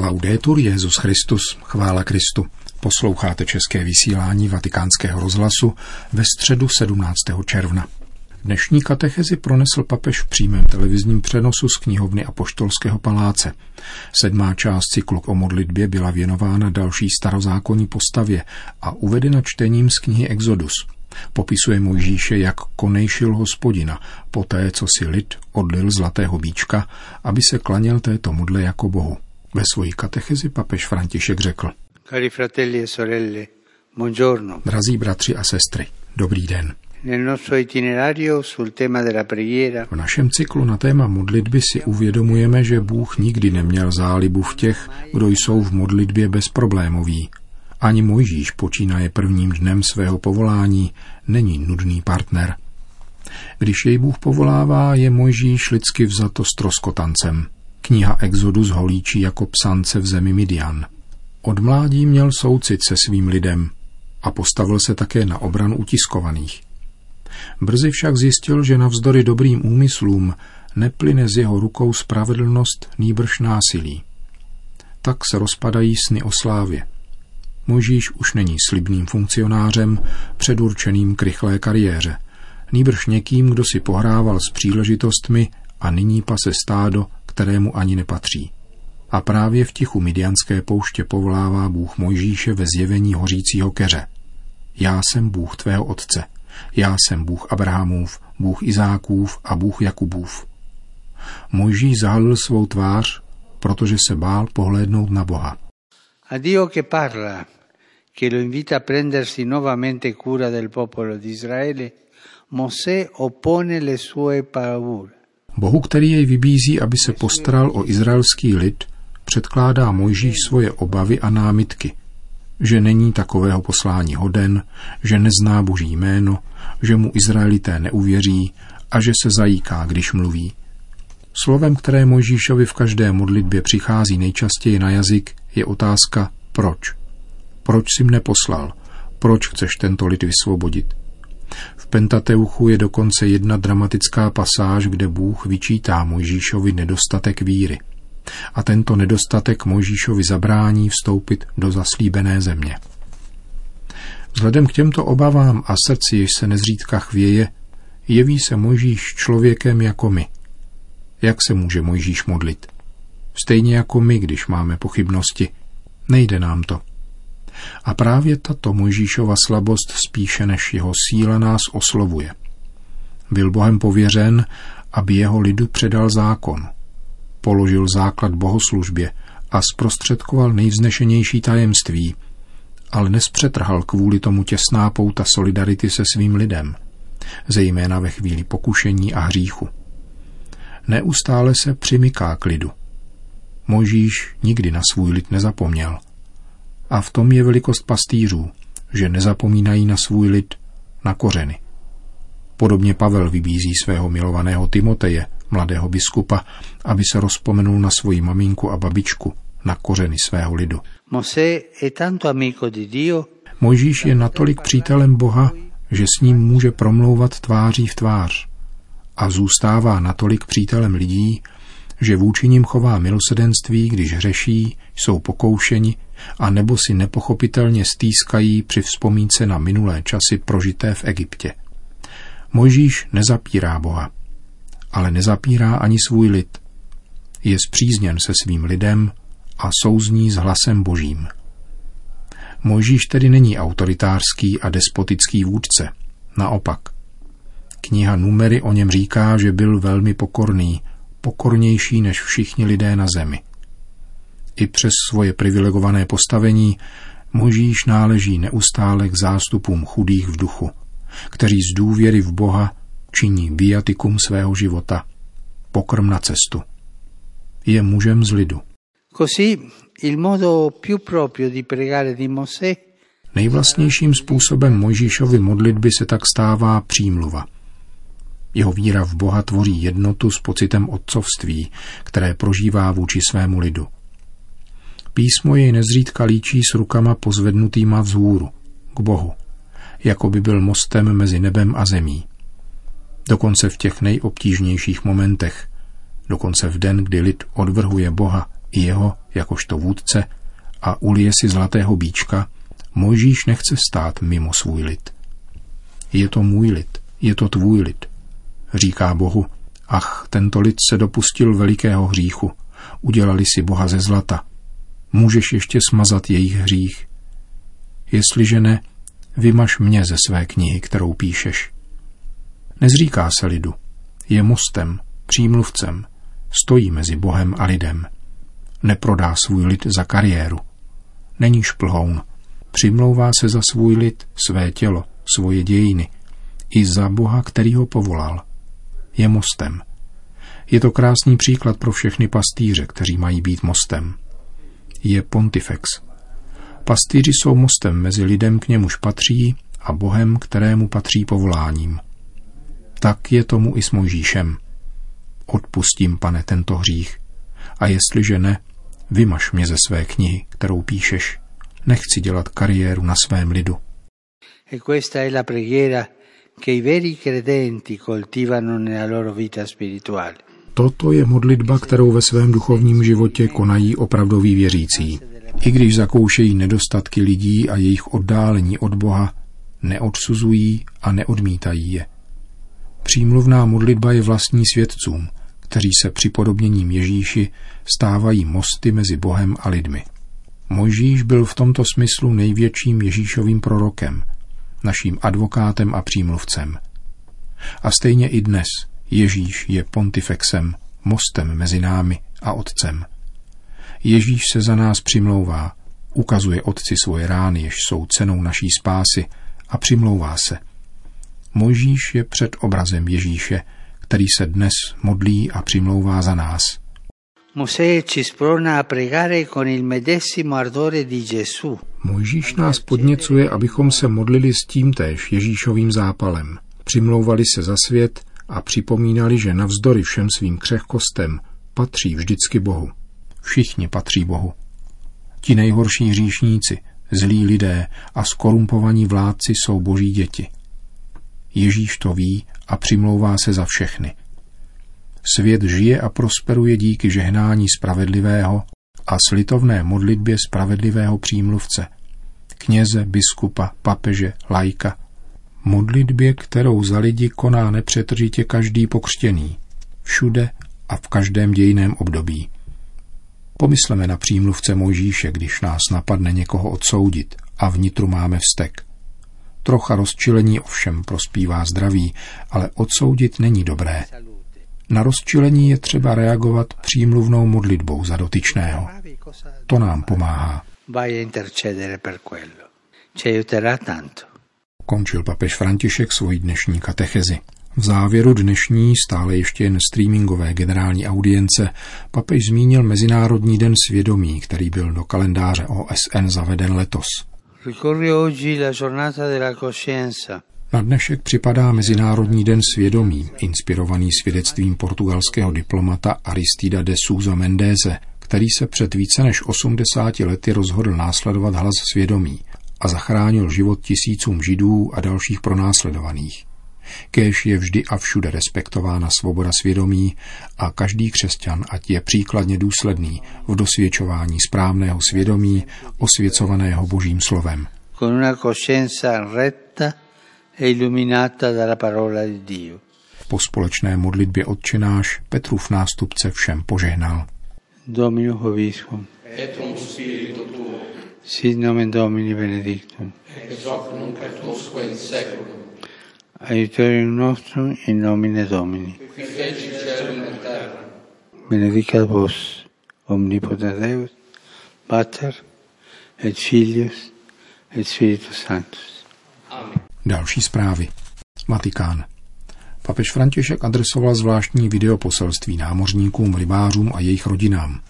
Laudetur Jezus Christus, chvála Kristu. Posloucháte české vysílání Vatikánského rozhlasu ve středu 17. června. Dnešní katechezi pronesl papež v přímém televizním přenosu z knihovny Apoštolského paláce. Sedmá část cyklu o modlitbě byla věnována další starozákonní postavě a uvedena čtením z knihy Exodus. Popisuje Mojžíše, jak konejšil hospodina, poté, co si lid odlil zlatého bíčka, aby se klaněl této modle jako bohu. Ve svojí katechezi papež František řekl. Cari fratelli e sorelle, buongiorno. Drazí bratři a sestry, dobrý den. V našem cyklu na téma modlitby si uvědomujeme, že Bůh nikdy neměl zálibu v těch, kdo jsou v modlitbě bezproblémoví. Ani Mojžíš počínaje prvním dnem svého povolání není nudný partner. Když jej Bůh povolává, je Mojžíš lidsky vzato stroskotancem. Kniha Exodus ho líčí jako psance v zemi Midian. Od mládí měl soucit se svým lidem a postavil se také na obranu utiskovaných. Brzy však zjistil, že navzdory dobrým úmyslům neplyne z jeho rukou spravedlnost nýbrž násilí. Tak se rozpadají sny o slávě. Možíš už není slibným funkcionářem předurčeným k rychlé kariéře, nýbrž někým, kdo si pohrával s příležitostmi a nyní pase stádo, kterému ani nepatří. A právě v tichu Midianské pouště povolává Bůh Mojžíše ve zjevení hořícího keře. Já jsem Bůh tvého otce, já jsem Bůh Abrahamův, Bůh Izákův a Bůh Jakubův. Mojžíš zahalil svou tvář, protože se bál pohlédnout na Boha. A Dio che parla, che lo invita a prendersi nuovamente cura del popolo di Israele, Mosè oppone le sue paure. Bohu, který jej vybízí, aby se postaral o izraelský lid, předkládá Mojžíš svoje obavy a námitky, že není takového poslání hoden, že nezná boží jméno, že mu Izraelité neuvěří a že se zajíká, když mluví. Slovem, které Mojžíšovi v každé modlitbě přichází nejčastěji na jazyk, je otázka proč. Proč jsi mne poslal? Proč chceš tento lid vysvobodit? V Pentateuchu je dokonce jedna dramatická pasáž, kde Bůh vyčítá Mojžíšovi nedostatek víry. A tento nedostatek Mojžíšovi zabrání vstoupit do zaslíbené země. Vzhledem k těmto obavám a srdci, jež se nezřídka chvěje, jeví se Mojžíš člověkem jako my. Jak se může Mojžíš modlit? Stejně jako my, když máme pochybnosti. Nejde nám to. A právě tato Mojžíšova slabost spíše než jeho síla nás oslovuje. Byl Bohem pověřen, aby jeho lidu předal zákon. Položil základ bohoslužbě a zprostředkoval nejvznešenější tajemství, ale nespřetrhal kvůli tomu těsná pouta solidarity se svým lidem, zejména ve chvíli pokušení a hříchu. Neustále se přimyká k lidu. Možíš nikdy na svůj lid nezapomněl – a v tom je velikost pastýřů, že nezapomínají na svůj lid, na kořeny. Podobně Pavel vybízí svého milovaného Timoteje, mladého biskupa, aby se rozpomenul na svoji maminku a babičku, na kořeny svého lidu. Mojžíš je natolik přítelem Boha, že s ním může promlouvat tváří v tvář a zůstává natolik přítelem lidí, že vůči nim chová milosedenství, když hřeší, jsou pokoušeni a nebo si nepochopitelně stýskají při vzpomínce na minulé časy prožité v Egyptě. Mojžíš nezapírá Boha, ale nezapírá ani svůj lid. Je zpřízněn se svým lidem a souzní s hlasem božím. Mojžíš tedy není autoritářský a despotický vůdce. Naopak. Kniha Numery o něm říká, že byl velmi pokorný, pokornější než všichni lidé na zemi. I přes svoje privilegované postavení Možíš náleží neustále k zástupům chudých v duchu, kteří z důvěry v Boha činí biatikum svého života, pokrm na cestu. Je mužem z lidu. Nejvlastnějším způsobem Mojžíšovy modlitby se tak stává přímluva – jeho víra v Boha tvoří jednotu s pocitem otcovství, které prožívá vůči svému lidu. Písmo jej nezřídka líčí s rukama pozvednutýma vzhůru, k Bohu, jako by byl mostem mezi nebem a zemí. Dokonce v těch nejobtížnějších momentech, dokonce v den, kdy lid odvrhuje Boha i jeho jakožto vůdce a ulije si zlatého bíčka, Mojžíš nechce stát mimo svůj lid. Je to můj lid, je to tvůj lid. Říká Bohu, ach, tento lid se dopustil velikého hříchu, udělali si Boha ze zlata. Můžeš ještě smazat jejich hřích. Jestliže ne, vymaž mě ze své knihy, kterou píšeš. Nezříká se lidu, je mostem, přímluvcem, stojí mezi Bohem a lidem. Neprodá svůj lid za kariéru. Není šplhoun. Přimlouvá se za svůj lid, své tělo, svoje dějiny. I za Boha, který ho povolal. Je mostem. Je to krásný příklad pro všechny pastýře, kteří mají být mostem. Je pontifex. Pastýři jsou mostem mezi lidem, k němuž patří, a Bohem, kterému patří povoláním. Tak je tomu i s Mojžíšem. Odpustím, pane, tento hřích. A jestliže ne, vymaš mě ze své knihy, kterou píšeš. Nechci dělat kariéru na svém lidu. E questa è la preghiera che i veri credenti coltivano nella loro vita spirituale. Toto je modlitba, kterou ve svém duchovním životě konají opravdoví věřící. I když zakoušejí nedostatky lidí a jejich oddálení od Boha, neodsuzují a neodmítají je. Přímluvná modlitba je vlastní svědcům, kteří se připodobněním Ježíši stávají mosty mezi Bohem a lidmi. Mojžíš byl v tomto smyslu největším Ježíšovým prorokem, naším advokátem a přímluvcem. A stejně i dnes Ježíš je pontifexem, mostem mezi námi a Otcem. Ježíš se za nás přimlouvá, ukazuje Otci svoje rány, jež jsou cenou naší spásy a přimlouvá se. Mojžíš je před obrazem Ježíše, který se dnes modlí a přimlouvá za nás. Mojžíš nás podněcuje, abychom se modlili s tímtéž Ježíšovým zápalem. Přimlouvali se za svět a připomínali, že navzdory všem svým křehkostem patří vždycky Bohu. Všichni patří Bohu. Ti nejhorší hříšníci, zlí lidé a skorumpovaní vládci jsou boží děti. Ježíš to ví a přimlouvá se za všechny. Svět žije a prosperuje díky žehnání spravedlivého a slitovné modlitbě spravedlivého přímluvce, kněze, biskupa, papeže, lajka, modlitbě, kterou za lidi koná nepřetržitě každý pokřtěný, všude a v každém dějiném období. Pomysleme na přímluvce Mojžíše, když nás napadne někoho odsoudit a vnitru máme vztek. Trocha rozčilení ovšem prospívá zdraví, ale odsoudit není dobré. Na rozčilení je třeba reagovat přímluvnou modlitbou za dotyčného. To nám pomáhá. Končil papež František svoji dnešní katechezi. V závěru dnešní, stále ještě jen streamingové generální audience, papež zmínil Mezinárodní den svědomí, který byl do kalendáře OSN zaveden letos. Na dnešek připadá Mezinárodní den svědomí, inspirovaný svědectvím portugalského diplomata Aristida de Souza Mendeze, který se před více než 80 lety rozhodl následovat hlas svědomí a zachránil život tisícům židů a dalších pronásledovaných. Kéž je vždy a všude respektována svoboda svědomí a každý křesťan, ať je příkladně důsledný v dosvědčování správného svědomí, osvěcovaného božím slovem. Con una e illuminata dalla parola di Dio. Po společné modlitbě odčenáš Petrův nástupce všem požehnal. Domino hoviscum. Et cum spiritu tuo. Sit nomen Domini benedictum. Ex hoc nunc et usque in seculum aiutorium nostrum in nomine Domini. Qui feci cielo e terra. Benedicat vos, omnipotens Deus, Pater, et Filius, et Spiritus Sanctus. Další zprávy. Vatikán. Papež František adresoval zvláštní videoposelství námořníkům, rybářům a jejich rodinám.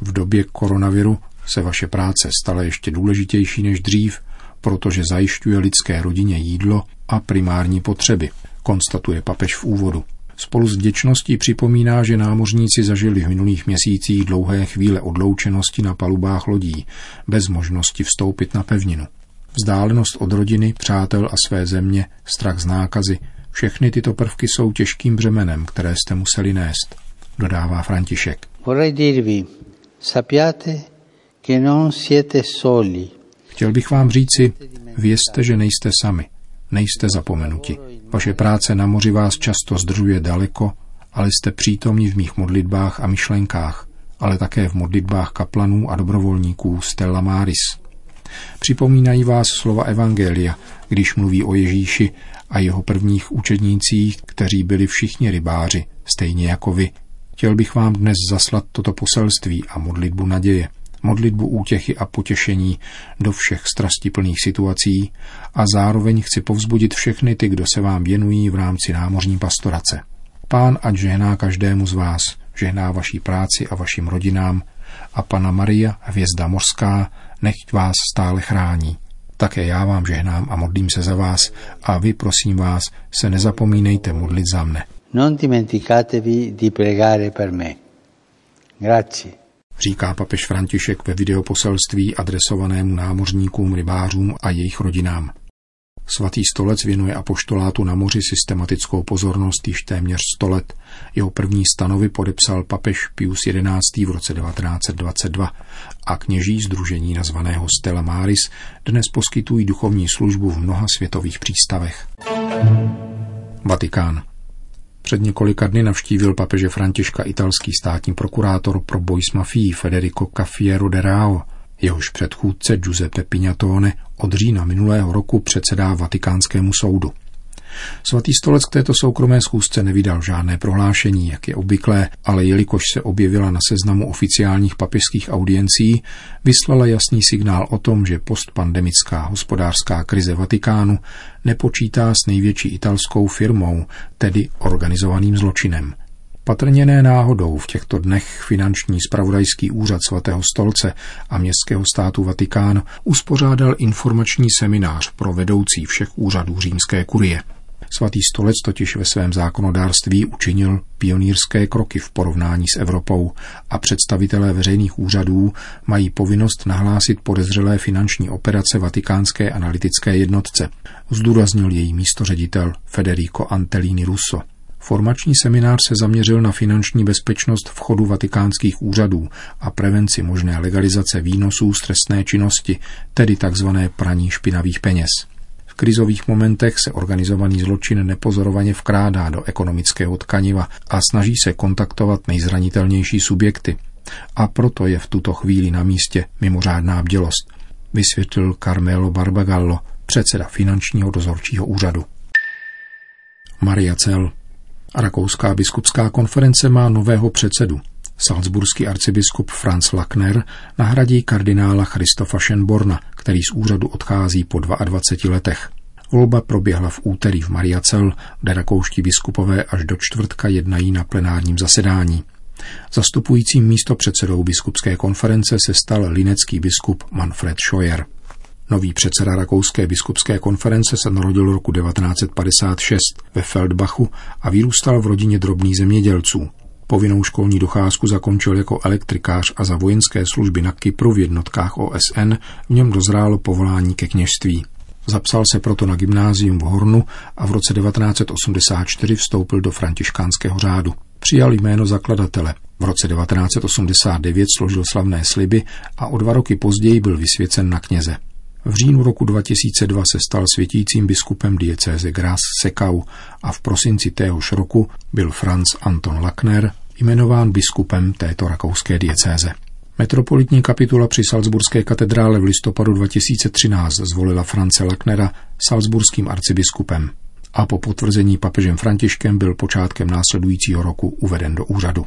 V době koronaviru se vaše práce stala ještě důležitější než dřív, protože zajišťuje lidské rodině jídlo a primární potřeby, konstatuje papež v úvodu. Spolu s vděčností připomíná, že námořníci zažili v minulých měsících dlouhé chvíle odloučenosti na palubách lodí, bez možnosti vstoupit na pevninu. Vzdálenost od rodiny, přátel a své země, strach z nákazy, všechny tyto prvky jsou těžkým břemenem, které jste museli nést, dodává František. Chtěl bych vám říci, vězte, že nejste sami, nejste zapomenuti. Vaše práce na moři vás často zdržuje daleko, ale jste přítomní v mých modlitbách a myšlenkách, ale také v modlitbách kaplanů a dobrovolníků Stella Maris. Připomínají vás slova Evangelia, když mluví o Ježíši a jeho prvních učednících, kteří byli všichni rybáři, stejně jako vy. Chtěl bych vám dnes zaslat toto poselství a modlitbu naděje, modlitbu útěchy a potěšení do všech strastiplných situací a zároveň chci povzbudit všechny ty, kdo se vám věnují v rámci námořní pastorace. Pán ať žehná každému z vás, žehná vaší práci a vašim rodinám a Pana Maria, hvězda mořská, nechť vás stále chrání. Také já vám žehnám a modlím se za vás a vy, prosím vás, se nezapomínejte modlit za mne. Non dimenticatevi di pregare per me. Grazie. Říká papež František ve videoposelství adresovanému námořníkům, rybářům a jejich rodinám. Svatý stolec věnuje apoštolátu na moři systematickou pozornost již téměř 100 let. Jeho první stanovy podepsal papež Pius XI. v roce 1922 a kněží združení nazvaného Stella Maris dnes poskytují duchovní službu v mnoha světových přístavech. Vatikán. Před několika dny navštívil papeže Františka italský státní prokurátor pro boj s mafií Federico Caffiero de Rao – Jehož předchůdce Giuseppe Pignatone od října minulého roku předsedá Vatikánskému soudu. Svatý stolec k této soukromé schůzce nevydal žádné prohlášení, jak je obvyklé, ale jelikož se objevila na seznamu oficiálních papežských audiencí, vyslala jasný signál o tom, že postpandemická hospodářská krize Vatikánu nepočítá s největší italskou firmou, tedy organizovaným zločinem – Patrně ne náhodou v těchto dnech finanční spravodajský úřad svatého stolce a městského státu Vatikán uspořádal informační seminář pro vedoucí všech úřadů římské kurie. Svatý stolec totiž ve svém zákonodárství učinil pionýrské kroky v porovnání s Evropou a představitelé veřejných úřadů mají povinnost nahlásit podezřelé finanční operace Vatikánské analytické jednotce, zdůraznil její místoředitel Federico Antellini Russo. Formační seminář se zaměřil na finanční bezpečnost vchodu vatikánských úřadů a prevenci možné legalizace výnosů z trestné činnosti, tedy tzv. praní špinavých peněz. V krizových momentech se organizovaný zločin nepozorovaně vkrádá do ekonomického tkaniva a snaží se kontaktovat nejzranitelnější subjekty. A proto je v tuto chvíli na místě mimořádná bdělost, vysvětlil Carmelo Barbagallo, předseda finančního dozorčího úřadu. Maria Cel Rakouská biskupská konference má nového předsedu. Salzburský arcibiskup Franz Lackner nahradí kardinála Christofa Schönborna, který z úřadu odchází po 22 letech. Volba proběhla v úterý v Mariacel, kde rakouští biskupové až do čtvrtka jednají na plenárním zasedání. Zastupujícím místo předsedou biskupské konference se stal linecký biskup Manfred Scheuer. Nový předseda Rakouské biskupské konference se narodil roku 1956 ve Feldbachu a vyrůstal v rodině drobných zemědělců. Povinnou školní docházku zakončil jako elektrikář a za vojenské služby na Kypru v jednotkách OSN v něm dozrálo povolání ke kněžství. Zapsal se proto na gymnázium v Hornu a v roce 1984 vstoupil do františkánského řádu. Přijal jméno zakladatele. V roce 1989 složil slavné sliby a o dva roky později byl vysvěcen na kněze. V říjnu roku 2002 se stal světícím biskupem diecéze Gras Sekau a v prosinci téhož roku byl Franz Anton Lackner jmenován biskupem této rakouské diecéze. Metropolitní kapitula při Salzburské katedrále v listopadu 2013 zvolila France Lacknera salzburským arcibiskupem a po potvrzení papežem Františkem byl počátkem následujícího roku uveden do úřadu.